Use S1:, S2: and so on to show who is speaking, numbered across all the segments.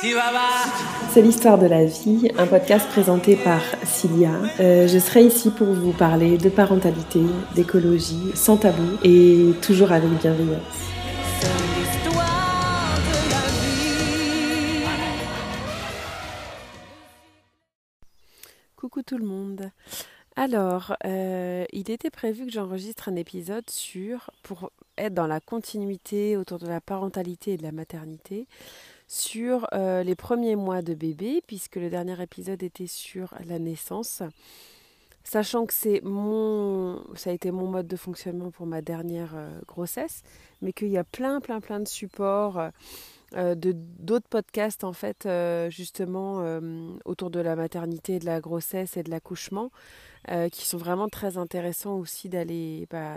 S1: C'est l'histoire de la vie, un podcast présenté par Cilia. Euh, je serai ici pour vous parler de parentalité, d'écologie, sans tabou et toujours avec bienveillance. Coucou tout le monde. Alors, euh, il était prévu que j'enregistre un épisode sur, pour être dans la continuité autour de la parentalité et de la maternité, sur euh, les premiers mois de bébé, puisque le dernier épisode était sur la naissance. Sachant que c'est mon, ça a été mon mode de fonctionnement pour ma dernière euh, grossesse, mais qu'il y a plein, plein, plein de supports, euh, de d'autres podcasts en fait, justement autour de la maternité, de la grossesse et de l'accouchement, qui sont vraiment très intéressants aussi d'aller, bah,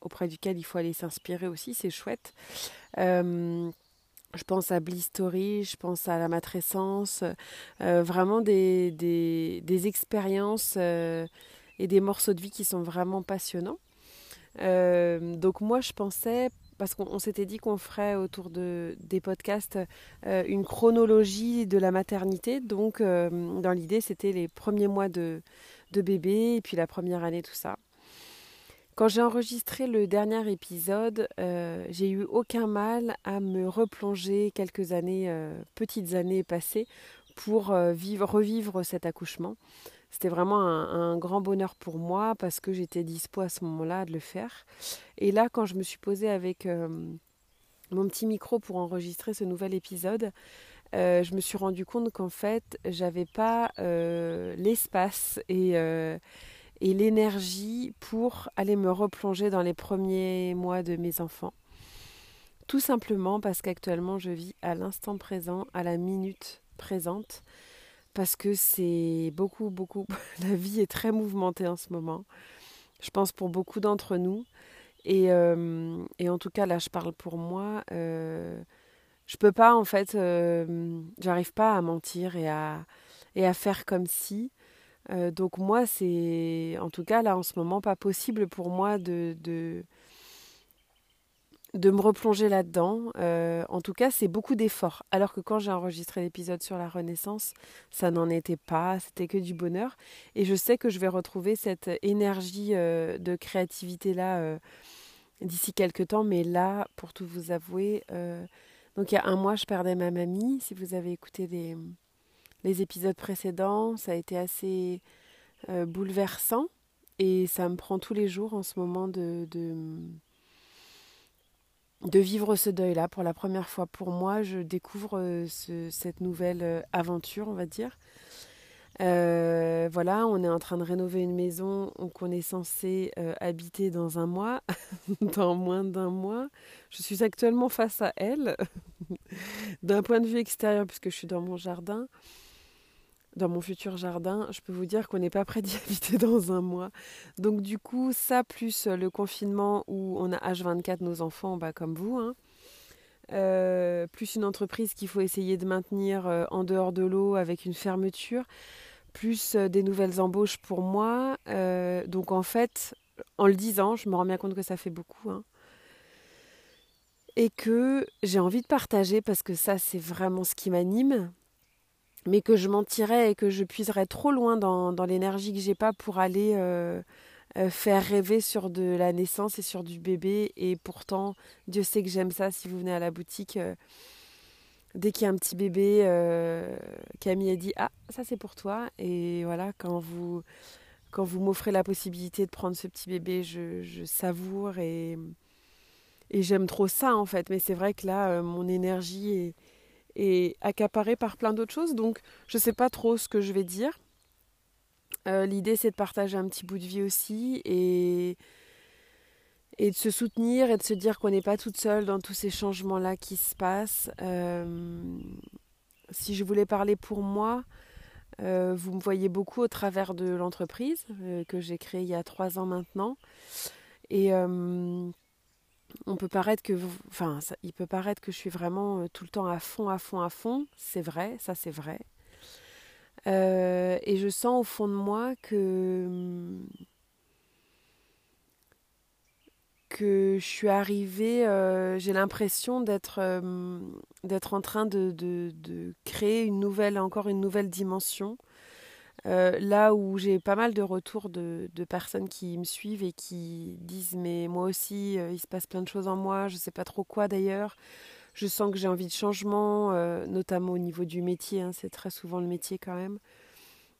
S1: auprès duquel il faut aller s'inspirer aussi, c'est chouette. Je pense à Bliss Story, je pense à la matrescence, euh, vraiment des, des, expériences euh, et des morceaux de vie qui sont vraiment passionnants. Euh, donc moi je pensais, parce qu'on s'était dit qu'on ferait autour de, des podcasts une chronologie de la maternité, donc dans l'idée c'était les premiers mois de, de bébé et puis la première année, tout ça. Quand j'ai enregistré le dernier épisode, euh, j'ai eu aucun mal à me replonger quelques années, euh, petites années passées, pour euh, vivre, revivre cet accouchement. C'était vraiment un, grand bonheur pour moi parce que j'étais dispo à ce moment-là de le faire. Et là, quand je me suis posée avec mon petit micro pour enregistrer ce nouvel épisode, je me suis rendu compte qu'en fait, j'avais pas l'espace et et l'énergie pour aller me replonger dans les premiers mois de mes enfants. Tout simplement parce qu'actuellement je vis à l'instant présent, à la minute présente, parce que c'est beaucoup, beaucoup, la vie est très mouvementée en ce moment, je pense pour beaucoup d'entre nous. Et, euh, en tout cas, là, je parle pour moi. Euh, je peux pas, en fait, euh, j'arrive pas à mentir et à faire comme si. Euh, donc moi, c'est en tout cas là en ce moment pas possible pour moi de, de, de me replonger là-dedans. Euh, en tout cas, c'est beaucoup d'efforts. Alors que quand j'ai enregistré l'épisode sur la Renaissance, ça n'en était pas, c'était que du bonheur. Et je sais que je vais retrouver cette énergie euh, de créativité-là d'ici quelques temps. Mais là, pour tout vous avouer, donc il y a un mois, je perdais ma mamie. Si vous avez écouté les les épisodes précédents. Ça a été assez euh, bouleversant et ça me prend tous les jours en ce moment de, vivre ce deuil-là. Pour la première fois pour moi, je découvre euh, cette nouvelle euh, aventure, on va dire. voilà, on est en train de rénover une maison qu'on est censé habiter dans un mois, dans moins d'un mois. Je suis actuellement face à elle, d'un point de vue extérieur, puisque je suis dans mon jardin dans mon futur jardin, je peux vous dire qu'on n'est pas prêt d'y habiter dans un mois. Donc du coup, ça plus le confinement où on a H24 nos enfants, bah, comme vous, hein. euh, plus une entreprise qu'il faut essayer de maintenir euh, en dehors de l'eau avec une fermeture, plus euh, des nouvelles embauches pour moi. donc en fait, en le disant, je me rends bien compte que ça fait beaucoup. Hein. et que j'ai envie de partager parce que ça, c'est vraiment ce qui m'anime mais que je mentirais et que je puiserais trop loin dans, dans l'énergie que j'ai pas pour aller euh, euh, faire rêver sur de la naissance et sur du bébé. Et pourtant, Dieu sait que j'aime ça. Si vous venez à la boutique, euh, dès qu'il y a un petit bébé, Camille a dit Ah, ça c'est pour toi. Et voilà, quand vous, quand vous m'offrez la possibilité de prendre ce petit bébé, je, je savoure et, et j'aime trop ça en fait. Mais c'est vrai que là, mon énergie est et accaparé par plein d'autres choses. Donc, je ne sais pas trop ce que je vais dire. Euh, l'idée, c'est de partager un petit bout de vie aussi et, et de se soutenir et de se dire qu'on n'est pas toute seule dans tous ces changements-là qui se passent. Euh, si je voulais parler pour moi, euh, vous me voyez beaucoup au travers de l'entreprise que j'ai créée il y a trois ans maintenant. Et on peut paraître que, enfin, il peut paraître que je suis vraiment euh, tout le temps à fond, à fond, à fond. C'est vrai, ça c'est vrai. Euh, et je sens au fond de moi que que je suis arrivée, euh, j'ai l'impression d'être d'être en train de, de, de, créer une nouvelle, encore une nouvelle dimension. Euh, là où j'ai pas mal de retours de, de, personnes qui me suivent et qui disent mais moi aussi il se passe plein de choses en moi, je sais pas trop quoi d'ailleurs. Je sens que j'ai envie de changement, notamment au niveau du métier, hein, c'est très souvent le métier quand même.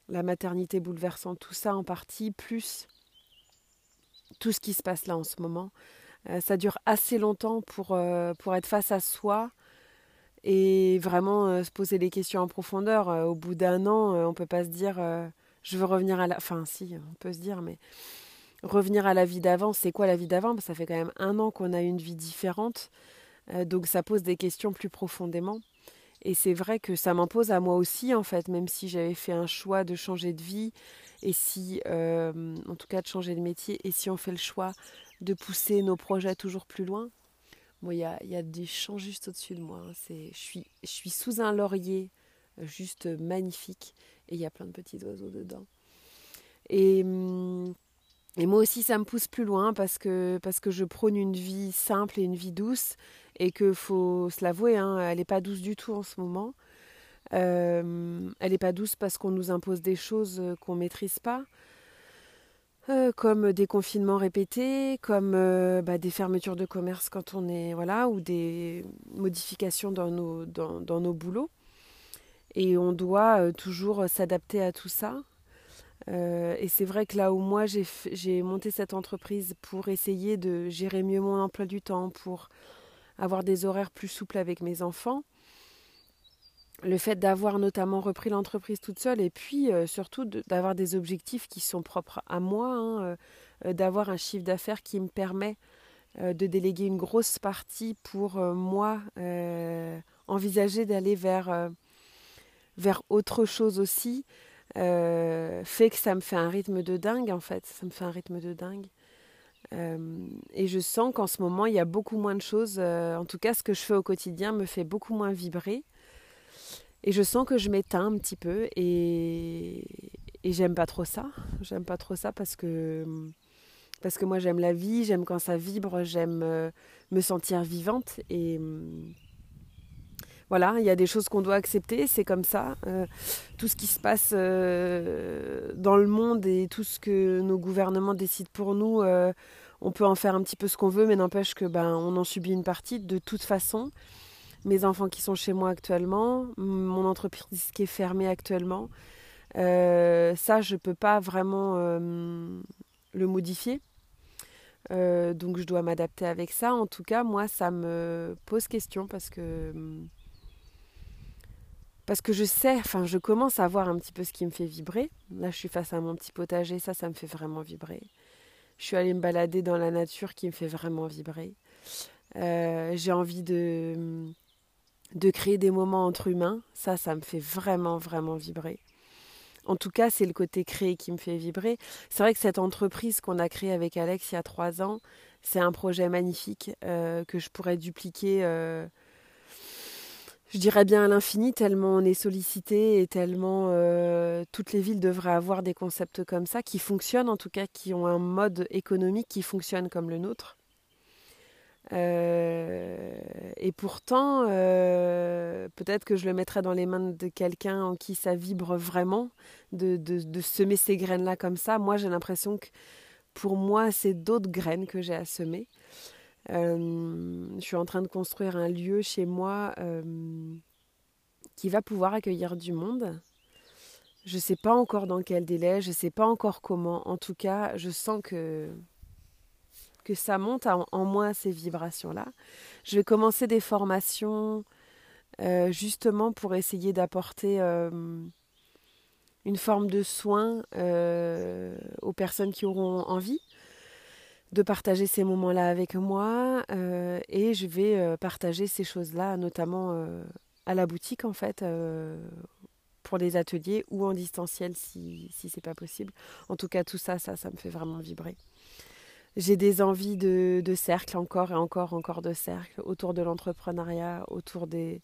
S1: La maternité bouleversant tout ça en partie, plus tout ce qui se passe là en ce moment. Euh, ça dure assez longtemps pour, euh, pour être face à soi et vraiment euh, se poser des questions en profondeur. au bout d'un an, on ne peut pas se dire je veux revenir à la. Enfin, si, on peut se dire, mais revenir à la vie d'avant, c'est quoi la vie d'avant? Ça fait quand même un an qu'on a une vie différente. donc ça pose des questions plus profondément. Et c'est vrai que ça m'impose à moi aussi, en fait, même si j'avais fait un choix de changer de vie, et si, euh, en tout cas, de changer de métier, et si on fait le choix de pousser nos projets toujours plus loin. Il y a, des champs juste au-dessus de moi. Hein. Je, suis, sous un laurier euh, juste magnifique, et il y a plein de petits oiseaux dedans. Et, hum, et moi aussi, ça me pousse plus loin parce que, parce que je prône une vie simple et une vie douce et que faut se l'avouer, hein, elle n'est pas douce du tout en ce moment. Euh, elle n'est pas douce parce qu'on nous impose des choses qu'on ne maîtrise pas, euh, comme des confinements répétés, comme euh, bah, des fermetures de commerce quand on est voilà, ou des modifications dans nos, dans, dans nos boulots. Et on doit toujours s'adapter à tout ça. et c'est vrai que là où moi j'ai monté cette entreprise pour essayer de gérer mieux mon emploi du temps, pour avoir des horaires plus souples avec mes enfants. Le fait d'avoir notamment repris l'entreprise toute seule et puis euh, surtout d'avoir des objectifs qui sont propres à moi, hein, euh, euh, d'avoir un chiffre d'affaires qui me permet de déléguer une grosse partie pour moi envisager d'aller vers, vers autre chose aussi, fait que ça me fait un rythme de dingue en fait, ça me fait un rythme de dingue. Et je sens qu'en ce moment, il y a beaucoup moins de choses. En tout cas, ce que je fais au quotidien me fait beaucoup moins vibrer. Et je sens que je m'éteins un petit peu. Et, j'aime pas trop ça. J'aime pas trop ça parce que, parce que moi, j'aime la vie, j'aime quand ça vibre, j'aime euh, me sentir vivante. Et voilà, il y a des choses qu'on doit accepter, c'est comme ça. tout ce qui se passe dans le monde et tout ce que nos gouvernements décident pour nous, on peut en faire un petit peu ce qu'on veut, mais n'empêche que ben on en subit une partie de toute façon. Mes enfants qui sont chez moi actuellement, mon entreprise qui est fermée actuellement, euh, ça je peux pas vraiment le modifier. Euh, donc je dois m'adapter avec ça. En tout cas, moi, ça me pose question parce que parce que je sais, enfin, je commence à voir un petit peu ce qui me fait vibrer. Là, je suis face à mon petit potager, ça, ça me fait vraiment vibrer. Je suis allée me balader dans la nature qui me fait vraiment vibrer. Euh, j'ai envie de, de créer des moments entre humains. Ça, ça me fait vraiment, vraiment vibrer. En tout cas, c'est le côté créé qui me fait vibrer. C'est vrai que cette entreprise qu'on a créée avec Alex il y a trois ans, c'est un projet magnifique euh, que je pourrais dupliquer euh, je dirais bien à l'infini, tellement on est sollicité et tellement euh, toutes les villes devraient avoir des concepts comme ça, qui fonctionnent en tout cas, qui ont un mode économique qui fonctionne comme le nôtre. Euh, et pourtant, euh, peut-être que je le mettrais dans les mains de quelqu'un en qui ça vibre vraiment, de, semer ces graines-là comme ça. Moi, j'ai l'impression que pour moi, c'est d'autres graines que j'ai à semer. Euh, je suis en train de construire un lieu chez moi qui va pouvoir accueillir du monde. Je ne sais pas encore dans quel délai, je ne sais pas encore comment. En tout cas, je sens que, que ça monte en, moi ces vibrations-là. Je vais commencer des formations euh, justement pour essayer d'apporter une forme de soin aux personnes qui auront envie de partager ces moments-là avec moi euh, et je vais euh, partager ces choses-là notamment euh, à la boutique en fait pour les ateliers ou en distanciel si, si c'est pas possible. En tout cas tout ça, ça, ça me fait vraiment vibrer. J'ai des envies de, de cercles encore et encore, encore de cercles autour de l'entrepreneuriat, autour des,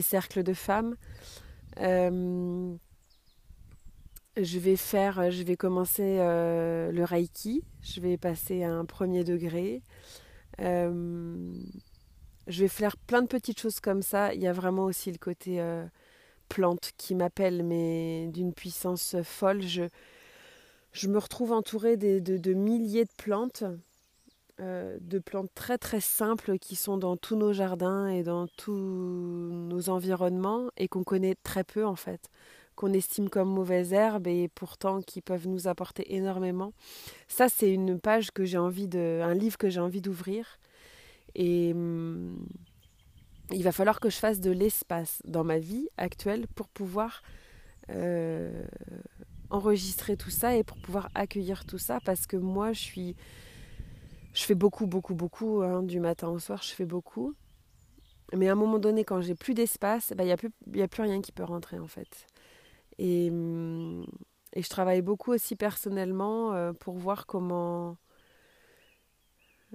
S1: cercles de femmes. je vais faire, je vais commencer le Reiki. Je vais passer à un premier degré. je vais faire plein de petites choses comme ça. Il y a vraiment aussi le côté plante qui m'appelle, mais d'une puissance folle. Je me retrouve entourée de, milliers de plantes, euh, de plantes très très simples qui sont dans tous nos jardins et dans tous nos environnements et qu'on connaît très peu en fait, qu'on estime comme mauvaises herbes et pourtant qui peuvent nous apporter énormément. Ça c'est une page que j'ai envie de, un livre que j'ai envie d'ouvrir et hum, il va falloir que je fasse de l'espace dans ma vie actuelle pour pouvoir euh, enregistrer tout ça et pour pouvoir accueillir tout ça parce que moi je suis je fais beaucoup beaucoup beaucoup hein, du matin au soir je fais beaucoup. Mais à un moment donné quand j'ai plus d'espace bah, il n'y a, plus, a plus rien qui peut rentrer en fait. Et, hum, et je travaille beaucoup aussi personnellement euh, pour voir comment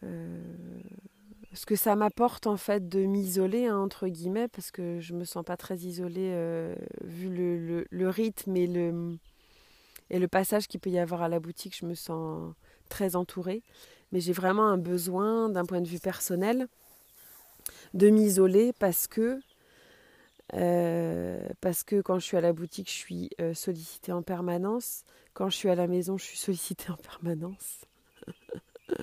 S1: euh, ce que ça m'apporte en fait de m'isoler hein, entre guillemets parce que je me sens pas très isolée euh, vu le, le, rythme et le et le passage qu'il peut y avoir à la boutique je me sens très entourée. Mais j'ai vraiment un besoin d'un point de vue personnel de m'isoler parce que euh, parce que quand je suis à la boutique je suis euh, sollicitée en permanence. Quand je suis à la maison je suis sollicitée en permanence.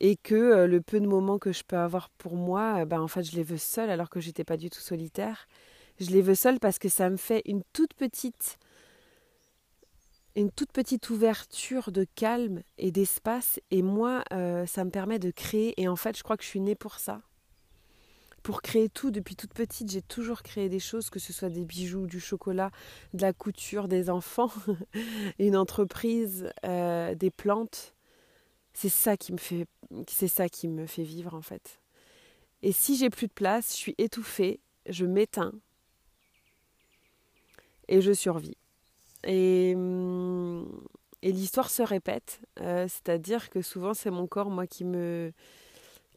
S1: Et que euh, le peu de moments que je peux avoir pour moi, ben en fait, je les veux seule alors que j'étais pas du tout solitaire. Je les veux seule parce que ça me fait une toute petite une toute petite ouverture de calme et d'espace et moi euh, ça me permet de créer et en fait je crois que je suis née pour ça pour créer tout depuis toute petite j'ai toujours créé des choses que ce soit des bijoux du chocolat de la couture des enfants une entreprise euh, des plantes c'est ça qui me fait c'est ça qui me fait vivre en fait. Et si j'ai plus de place, je suis étouffée, je m'éteins et je survis. Et, hum, et l'histoire se répète, euh, c'est-à-dire que souvent c'est mon corps moi qui me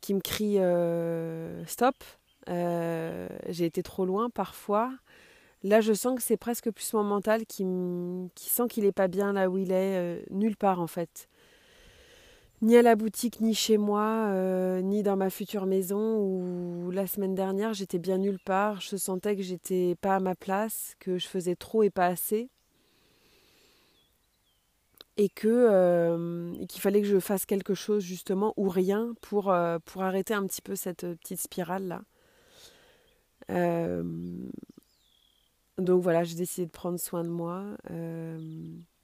S1: qui me crie euh, stop. Euh, j'ai été trop loin parfois. Là, je sens que c'est presque plus mon mental qui, qui sent qu'il n'est pas bien là où il est, nulle part en fait ni à la boutique, ni chez moi, ni dans ma future maison où la semaine dernière j'étais bien nulle part. Je sentais que j'étais pas à ma place, que je faisais trop et pas assez. Et que euh, qu'il fallait que je fasse quelque chose justement ou rien pour, euh, pour arrêter un petit peu cette petite spirale là. donc voilà, j'ai décidé de prendre soin de moi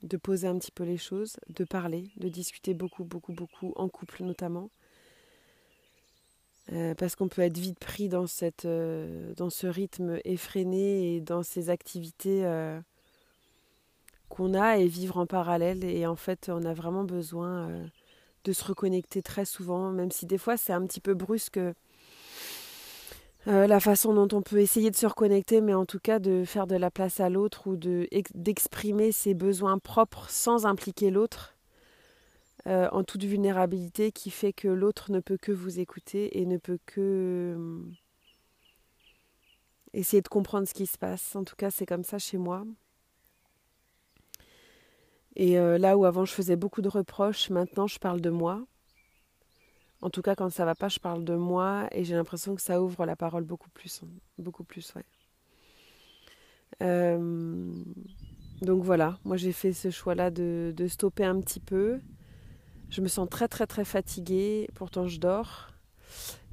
S1: de poser un petit peu les choses, de parler, de discuter beaucoup, beaucoup, beaucoup, en couple notamment. Euh, parce qu'on peut être vite pris dans, cette, euh, dans ce rythme effréné et dans ces activités euh, qu'on a et vivre en parallèle. Et en fait, on a vraiment besoin de se reconnecter très souvent, même si des fois c'est un petit peu brusque euh, la façon dont on peut essayer de se reconnecter, mais en tout cas de faire de la place à l'autre ou de, d'exprimer ses besoins propres sans impliquer l'autre, euh, en toute vulnérabilité, qui fait que l'autre ne peut que vous écouter et ne peut que euh, essayer de comprendre ce qui se passe. En tout cas, c'est comme ça chez moi. Et là où avant je faisais beaucoup de reproches, maintenant je parle de moi. En tout cas, quand ça va pas, je parle de moi et j'ai l'impression que ça ouvre la parole beaucoup plus. Hein. Beaucoup plus, ouais. Euh, donc voilà, moi j'ai fait ce choix-là de, stopper un petit peu. Je me sens très très très fatiguée, pourtant je dors.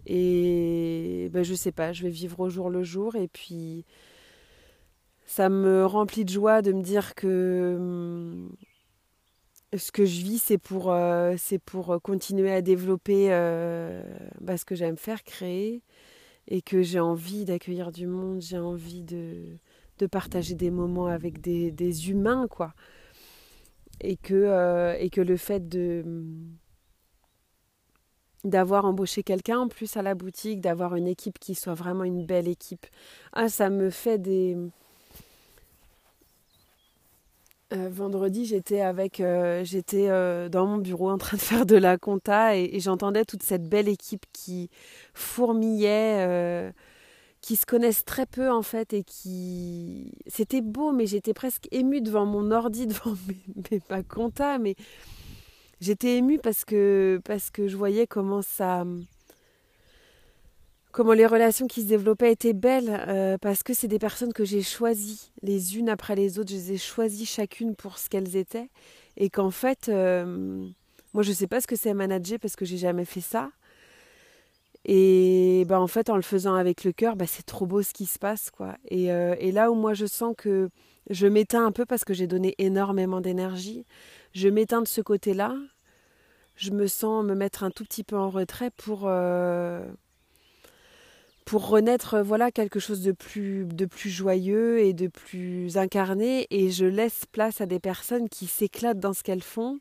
S1: Et ben, je sais pas, je vais vivre au jour le jour et puis ça me remplit de joie de me dire que hum, ce que je vis, c'est pour, euh, euh, continuer à développer euh, bah, ce que j'aime faire, créer, et que j'ai envie d'accueillir du monde, j'ai envie de, partager des moments avec des, humains, quoi. Et que, et que le fait de d'avoir embauché quelqu'un en plus à la boutique, d'avoir une équipe qui soit vraiment une belle équipe, ah, ça me fait des euh, vendredi, j'étais avec, euh, j'étais euh, dans mon bureau en train de faire de la compta et, j'entendais toute cette belle équipe qui fourmillait, qui se connaissent très peu en fait et qui c'était beau mais j'étais presque émue devant mon ordi devant mes, pas compta mais j'étais émue parce que parce que je voyais comment ça comment les relations qui se développaient étaient belles euh, parce que c'est des personnes que j'ai choisies les unes après les autres je les ai choisies chacune pour ce qu'elles étaient et qu'en fait euh, moi je sais pas ce que c'est manager parce que j'ai jamais fait ça et bah, en fait, en le faisant avec le cœur, bah, c'est trop beau ce qui se passe. quoi. Et, euh, et, là où moi je sens que je m'éteins un peu parce que j'ai donné énormément d'énergie, je m'éteins de ce côté-là. Je me sens me mettre un tout petit peu en retrait pour, pour renaître voilà, quelque chose de plus, de plus joyeux et de plus incarné. Et je laisse place à des personnes qui s'éclatent dans ce qu'elles font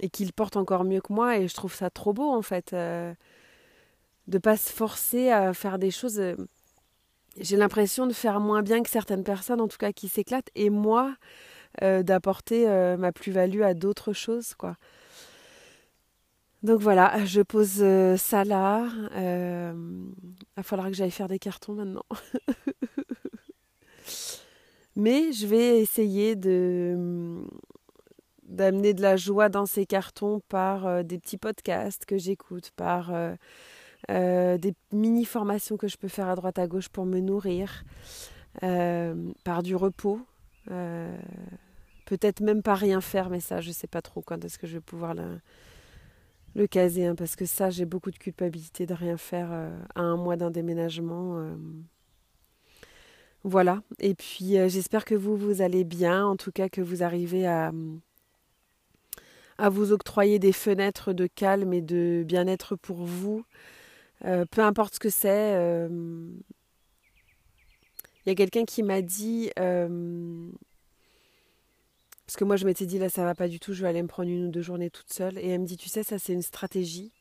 S1: et qui le portent encore mieux que moi. Et je trouve ça trop beau en fait. Euh, de pas se forcer à faire des choses. Euh, j'ai l'impression de faire moins bien que certaines personnes, en tout cas qui s'éclatent, et moi euh, d'apporter euh, ma plus-value à d'autres choses, quoi. Donc voilà, je pose ça là. Il va falloir que j'aille faire des cartons maintenant. Mais je vais essayer de d'amener de la joie dans ces cartons par des petits podcasts que j'écoute, par euh, des mini-formations que je peux faire à droite à gauche pour me nourrir, euh, par du repos, euh, peut-être même pas rien faire, mais ça, je sais pas trop quand est-ce que je vais pouvoir le, caser, hein, parce que ça, j'ai beaucoup de culpabilité de rien faire à un mois d'un déménagement. Voilà, et puis j'espère que vous, vous allez bien, en tout cas que vous arrivez à à vous octroyer des fenêtres de calme et de bien-être pour vous, euh, peu importe ce que c'est. Il euh, y a quelqu'un qui m'a dit, euh, parce que moi je m'étais dit là ça va pas du tout, je vais aller me prendre une ou deux journées toute seule, et elle me dit tu sais ça c'est une stratégie,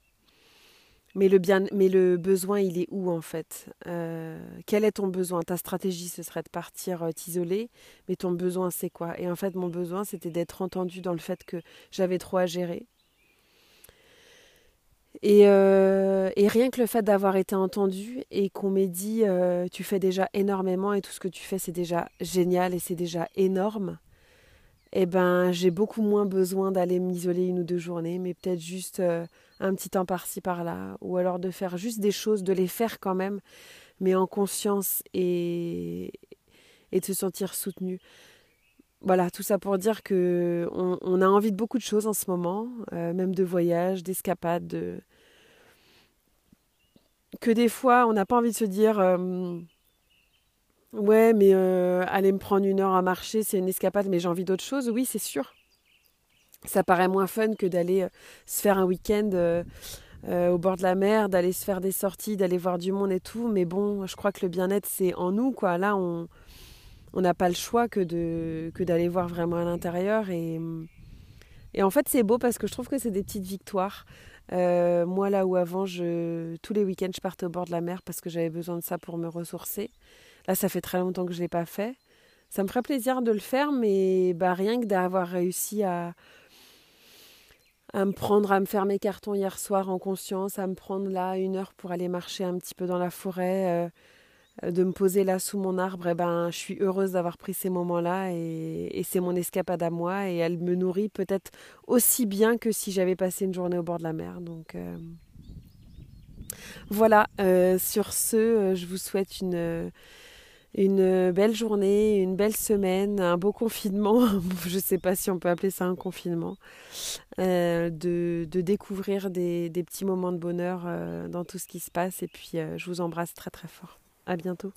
S1: mais le bien, mais le besoin il est où en fait? Quel est ton besoin? Ta stratégie ce serait de partir t'isoler, mais ton besoin c'est quoi? Et en fait mon besoin c'était d'être entendu dans le fait que j'avais trop à gérer. Euh, et, rien que le fait d'avoir été entendu et qu'on m'ait dit euh, tu fais déjà énormément et tout ce que tu fais c'est déjà génial et c'est déjà énorme, eh ben j'ai beaucoup moins besoin d'aller m'isoler une ou deux journées, mais peut-être juste euh, un petit temps par-ci par-là, ou alors de faire juste des choses, de les faire quand même, mais en conscience et, et de se sentir soutenu. Voilà, tout ça pour dire que on, a envie de beaucoup de choses en ce moment, même de voyages, d'escapades, de, que des fois, on n'a pas envie de se dire euh, Ouais, mais euh, aller me prendre une heure à marcher, c'est une escapade, mais j'ai envie d'autre chose. Oui, c'est sûr. Ça paraît moins fun que d'aller euh, se faire un week-end au bord de la mer, d'aller se faire des sorties, d'aller voir du monde et tout. Mais bon, je crois que le bien-être, c'est en nous. quoi. Là, on on n'a pas le choix que de que d'aller voir vraiment à l'intérieur et en fait c'est beau parce que je trouve que c'est des petites victoires euh, moi, là où avant, je, tous les week-ends, je partais au bord de la mer parce que j'avais besoin de ça pour me ressourcer. Là, ça fait très longtemps que je ne l'ai pas fait. Ça me ferait plaisir de le faire, mais bah, rien que d'avoir réussi à, à me prendre, à me faire mes cartons hier soir en conscience, à me prendre là une heure pour aller marcher un petit peu dans la forêt. Euh, de me poser là sous mon arbre, eh ben, je suis heureuse d'avoir pris ces moments-là et, c'est mon escapade à moi et elle me nourrit peut-être aussi bien que si j'avais passé une journée au bord de la mer. Donc euh, voilà, euh, sur ce, je vous souhaite une, une belle journée, une belle semaine, un beau confinement, je ne sais pas si on peut appeler ça un confinement, de, de, découvrir des, des, petits moments de bonheur dans tout ce qui se passe et puis je vous embrasse très très fort. À bientôt.